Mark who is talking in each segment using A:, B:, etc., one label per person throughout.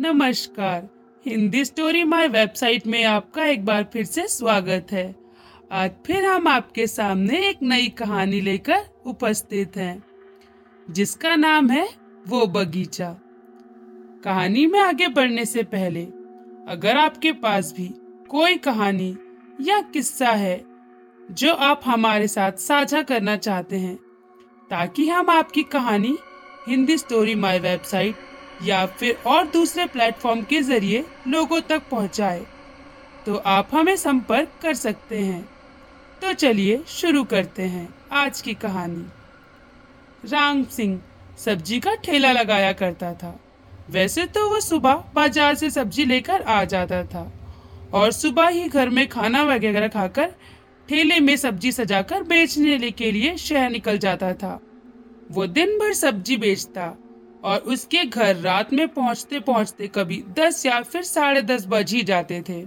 A: नमस्कार। Hindi story my website में आपका एक बार फिर से स्वागत है। आज फिर हम आपके सामने एक नई कहानी लेकर उपस्थित हैं, जिसका नाम है वो बगीचा। कहानी में आगे बढ़ने से पहले, अगर आपके पास भी कोई कहानी या किस्सा है, जो आप हमारे साथ साझा करना चाहते हैं, ताकि हम आपकी कहानी हिंदी स्टोरी माय वेबसाइट या फिर और दूसरे प्लेटफॉर्म के ज़रिए लोगों तक पहुँचाए। तो आप हमें संपर्क कर सकते हैं। तो चलिए शुरू करते हैं आज की कहानी। राम सिंह सब्ज़ी का ठेला लगाया करता था। वैसे तो वह सुबह बाज़ार से सब्ज़ी लेकर आ जाता था और सुबह ही घर में खाना वगैरह खाकर ठेले में सब्ज़ी सजाकर बेचने के लिए शहर निकल जाता था। वो दिन भर सब्ज़ी बेचता और उसके घर रात में पहुँचते पहुँचते कभी दस या फिर साढ़े दस बज ही जाते थे।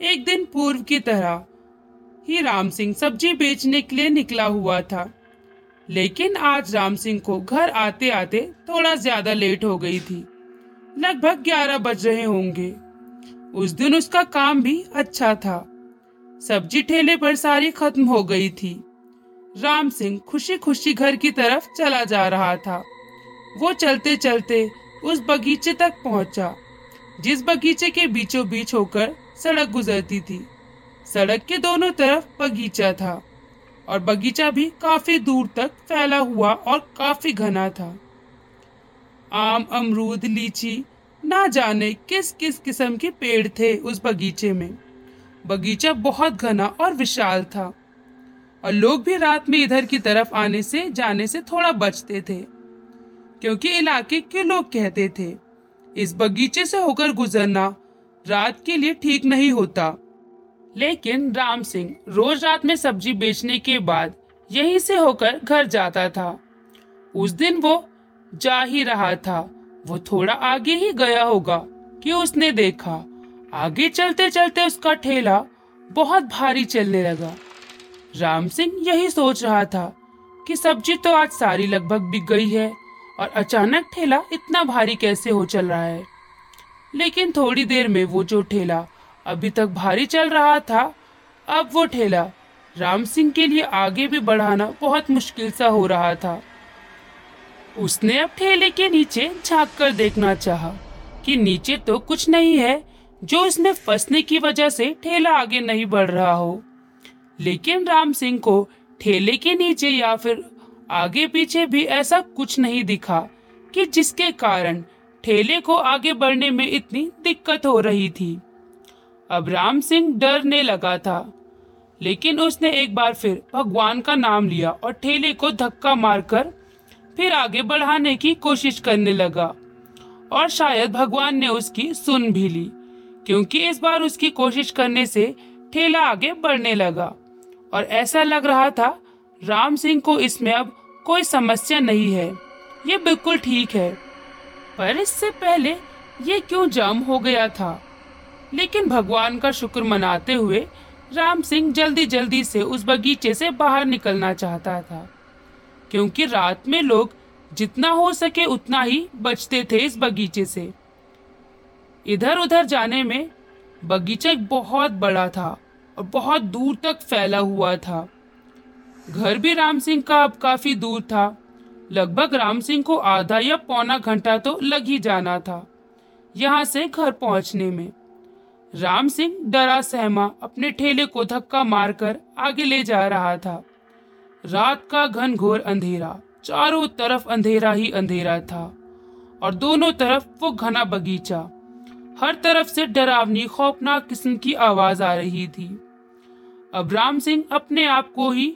A: एक दिन पूर्व की तरह ही राम सिंह सब्ज़ी बेचने के लिए निकला हुआ था। लेकिन आज राम सिंह को घर आते आते थोड़ा ज़्यादा लेट हो गई थी। लगभग ग्यारह बज रहे होंगे। उस दिन उसका काम भी अच्छा था। सब्ज़ी ठेले पर सारी खत्म हो गई थी। राम सिंह खुशी खुशी घर की तरफ़ चला जा रहा था। वो चलते चलते उस बगीचे तक पहुँचा, जिस बगीचे के बीचों बीच होकर सड़क गुजरती थी। सड़क के दोनों तरफ़ बगीचा था और बगीचा भी काफ़ी दूर तक फैला हुआ और काफ़ी घना था। आम, अमरूद, लीची, ना जाने किस किस किस्म के पेड़ थे उस बगीचे में। बगीचा बहुत घना और विशाल था और लोग भी रात में इधर की तरफ़ आने से जाने से थोड़ा बचते थे। क्योंकि इलाके के लोग कहते थे, इस बगीचे से होकर गुजरना रात के लिए ठीक नहीं होता। लेकिन राम सिंह रोज रात में सब्ज़ी बेचने के बाद यहीं से होकर घर जाता था। उस दिन वो जा ही रहा था। वो थोड़ा आगे ही गया होगा कि उसने देखा। आगे चलते चलते उसका ठेला बहुत भारी चलने लगा। राम सिंह यही सोच रहा था कि सब्ज़ी तो आज सारी लगभग बिक गई है और अचानक ठेला इतना भारी कैसे हो चल रहा है? लेकिन थोड़ी देर में वो जो ठेला अभी तक भारी चल रहा था, अब वो ठेला राम सिंह के लिए आगे भी बढ़ाना बहुत मुश्किल सा हो रहा था। उसने अब ठेले के नीचे झाँक कर देखना चाहा कि नीचे तो कुछ नहीं है जो इसमें फंसने की वजह से ठेला आगे नहीं बढ़ रहा हो। लेकिन राम सिंह को ठेले के नीचे या फिर आगे पीछे भी ऐसा कुछ नहीं दिखा कि जिसके कारण ठेले को आगे बढ़ने में इतनी दिक्कत हो रही थी। अब राम सिंह डरने लगा था, लेकिन उसने एक बार फिर भगवान का नाम लिया और ठेले को धक्का मारकर फिर आगे बढ़ाने की कोशिश करने लगा और शायद भगवान ने उसकी सुन भी ली, क्योंकि इस बार उसकी कोशिश करने से ठेला आगे बढ़ने लगा। और ऐसा लग रहा था राम सिंह को इसमें अब कोई समस्या नहीं है। ये बिल्कुल ठीक है। पर इससे पहले ये क्यों जाम हो गया था? लेकिन भगवान का शुक्र मनाते हुए राम सिंह जल्दी जल्दी से उस बगीचे से बाहर निकलना चाहता था। क्योंकि रात में लोग जितना हो सके उतना ही बचते थे इस बगीचे से। इधर उधर जाने में बगीचा बहुत बड़ा था और बहुत दूर तक फैला हुआ था। घर भी राम सिंह का अब काफ़ी दूर था। लगभग राम सिंह को आधा या पौना घंटा तो लग ही जाना था, यहाँ से घर पहुँचने में। राम सिंह डरा सहमा अपने ठेले को धक्का मारकर आगे ले जा रहा था। रात का घन घोर अंधेरा, चारों तरफ़ अंधेरा ही अंधेरा था, और दोनों तरफ़ वो घना बगीचा। हर तरफ़ से डरावनी, खौफनाक किस्म की आवाज़ आ रही थी। अब राम सिंह अपने आप को ही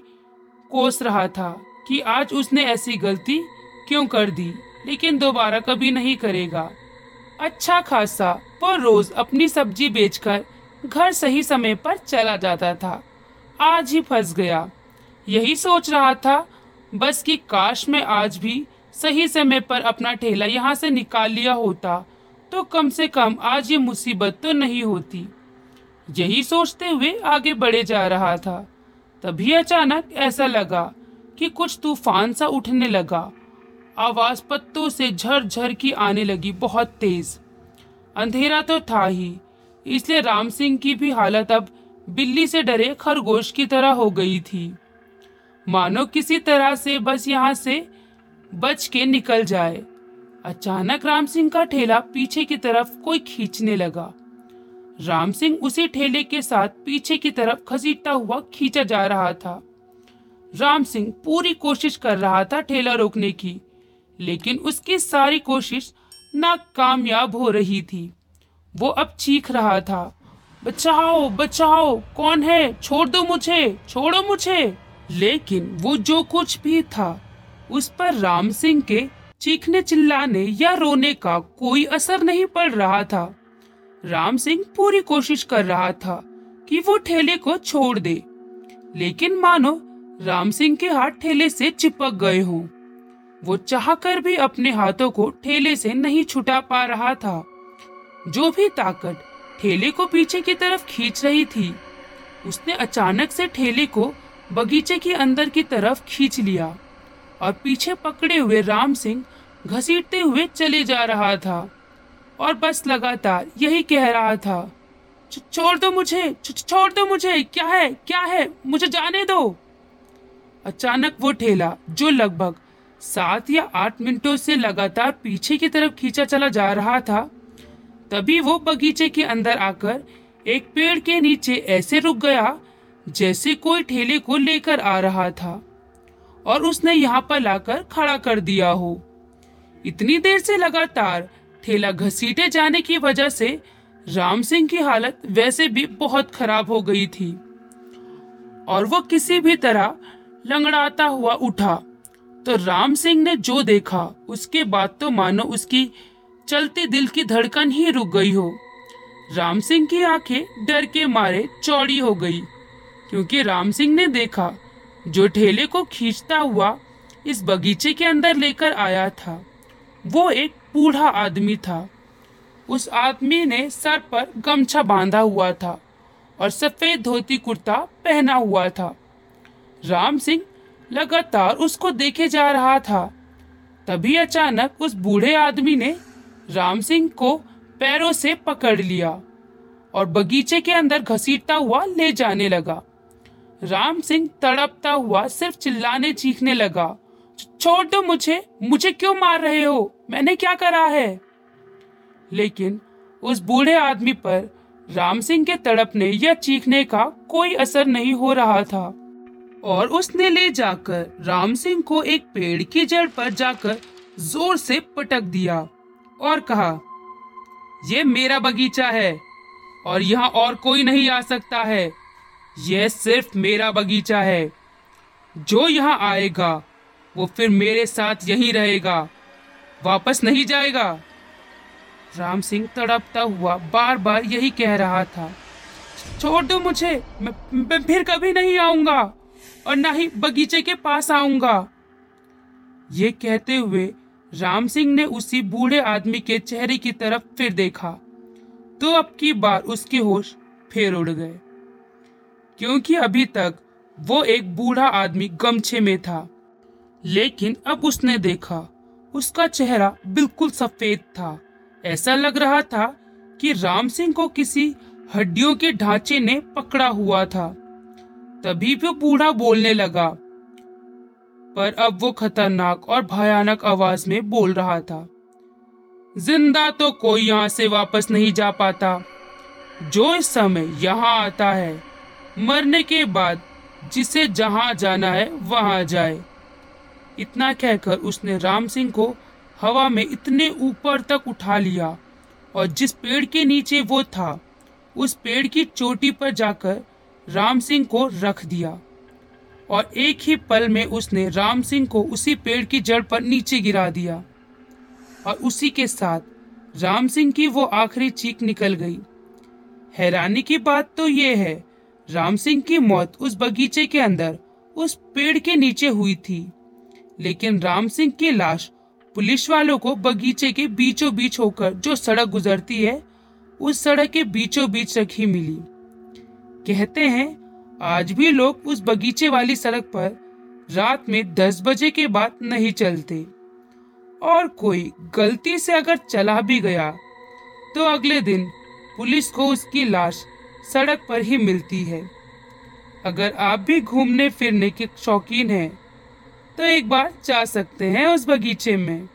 A: कोस रहा था कि आज उसने ऐसी गलती क्यों कर दी, लेकिन दोबारा कभी नहीं करेगा। अच्छा खासा, वो रोज अपनी सब्ज़ी बेचकर घर सही समय पर चला जाता था। आज ही फंस गया। यही सोच रहा था, बस कि काश मैं आज भी सही समय पर अपना ठेला यहाँ से निकाल लिया होता तो कम से कम आज ये मुसीबत तो नहीं होती। यही सोचते हुए आगे बढ़े जा रहा था। तभी अचानक ऐसा लगा कि कुछ तूफ़ान सा उठने लगा। आवाज़ पत्तों से झर झर की आने लगी बहुत तेज। अंधेरा तो था ही, इसलिए राम सिंह की भी हालत अब बिल्ली से डरे खरगोश की तरह हो गई थी। मानो किसी तरह से बस यहाँ से बच के निकल जाए। अचानक राम सिंह का ठेला पीछे की तरफ़ कोई खींचने लगा। राम सिंह उसी ठेले के साथ पीछे की तरफ़ खसीटता हुआ खींचा जा रहा था। राम सिंह पूरी कोशिश कर रहा था ठेला रोकने की, लेकिन उसकी सारी कोशिश नाकामयाब हो रही थी। वो अब चीख रहा था, बचाओ बचाओ, कौन है? छोड़ दो मुझे, छोड़ो मुझे। लेकिन वो जो कुछ भी था, उस पर राम सिंह के चीखने चिल्लाने या रोने का कोई असर नहीं पड़ रहा था। राम सिंह पूरी कोशिश कर रहा था कि वो ठेले को छोड़ दे। लेकिन मानो राम सिंह के हाथ ठेले से चिपक गए हों। वो चाहकर भी अपने हाथों को ठेले से नहीं छुटा पा रहा था। जो भी ताकत ठेले को पीछे की तरफ़ खींच रही थी, उसने अचानक से ठेले को बगीचे के अंदर की तरफ़ खींच लिया और पीछे पकड़े हुए राम सिंह घसीटते हुए चले जा रहा था। और बस लगातार यही कह रहा था छोड़ दो मुझे छोड़ दो मुझे, क्या है क्या है, मुझे जाने दो। अचानक वो ठेला, जो लगभग सात या आठ मिनटों से लगातार पीछे की तरफ़ खींचा चला जा रहा था, तभी वो बगीचे के अंदर आकर एक पेड़ के नीचे ऐसे रुक गया, जैसे कोई ठेले को लेकर आ रहा था, और उसने यहाँ पर लाकर खड़ा कर दिया हो। इतनी देर से लगातार ठेला घसीटे जाने की वजह से राम सिंह की हालत वैसे भी बहुत खराब हो गई थी। और वो किसी भी तरह लंगड़ाता हुआ उठा। तो राम सिंह ने जो देखा, उसके बाद तो मानो उसकी चलते दिल की धड़कन ही रुक गई हो। राम सिंह की आँखें डर के मारे चौड़ी हो गई, क्योंकि राम सिंह ने देखा, जो ठेले को खींचता हुआ इस बगीचे के अंदर लेकर आया था, वो एक बूढ़ा आदमी था। उस आदमी ने सर पर गमछा बांधा हुआ था और सफ़ेद धोती कुर्ता पहना हुआ था। राम सिंह लगातार उसको देखे जा रहा था। तभी अचानक उस बूढ़े आदमी ने राम सिंह को पैरों से पकड़ लिया और बगीचे के अंदर घसीटता हुआ ले जाने लगा। राम सिंह तड़पता हुआ सिर्फ़ चिल्लाने, चीखने लगा। छोड़ दो मुझे मुझे क्यों मार रहे हो? मैंने क्या करा है? लेकिन उस बूढ़े आदमी पर राम सिंह के तड़पने या चीखने का कोई असर नहीं हो रहा था। और उसने ले जाकर राम सिंह को एक पेड़ की जड़ पर जाकर ज़ोर से पटक दिया और कहा यह मेरा बगीचा है और यहाँ और कोई नहीं आ सकता है। यह सिर्फ़ मेरा बगीचा है। जो यहाँ आएगा वो फिर मेरे साथ यहीं रहेगा। वापस नहीं जाएगा। राम सिंह तड़पता हुआ बार बार यही कह रहा था छोड़ दो मुझे मैं, फिर कभी नहीं आऊँगा और ना ही बगीचे के पास आऊँगा। ये कहते हुए राम सिंह ने उसी बूढ़े आदमी के चेहरे की तरफ़ फिर देखा। तो अब की बार उसके होश फिर उड़ गए क्योंकि अभी तक वो एक बूढ़ा आदमी गमछे में था। लेकिन अब उसने देखा, उसका चेहरा बिल्कुल सफ़ेद था। ऐसा लग रहा था कि राम सिंह को किसी हड्डियों के ढांचे ने पकड़ा हुआ था। तभी वो बूढ़ा बोलने लगा। पर अब वो खतरनाक और भयानक आवाज़ में बोल रहा था, ज़िंदा तो कोई यहाँ से वापस नहीं जा पाता। जो इस समय यहाँ आता है, मरने के बाद जिसे जहाँ जाना है वहाँ जाए। इतना कहकर उसने राम सिंह को हवा में इतने ऊपर तक उठा लिया और जिस पेड़ के नीचे वो था, उस पेड़ की चोटी पर जाकर राम सिंह को रख दिया। और एक ही पल में उसने राम सिंह को उसी पेड़ की जड़ पर नीचे गिरा दिया। और उसी के साथ राम सिंह की वो आखिरी चीख निकल गई। हैरानी की बात तो ये है, राम सिंह की मौत उस बगीचे के अंदर, उस पेड़ के नीचे हुई थी। लेकिन राम सिंह की लाश पुलिस वालों को बगीचे के बीचों बीच होकर जो सड़क गुजरती है, उस सड़क के बीचों बीच रखी मिली। कहते हैं, आज भी लोग उस बगीचे वाली सड़क पर रात में दस बजे के बाद नहीं चलते। और कोई गलती से अगर चला भी गया तो अगले दिन पुलिस को उसकी लाश सड़क पर ही मिलती है। अगर आप भी घूमने फिरने के शौकीन हैं तो एक बार जा सकते हैं उस बगीचे में।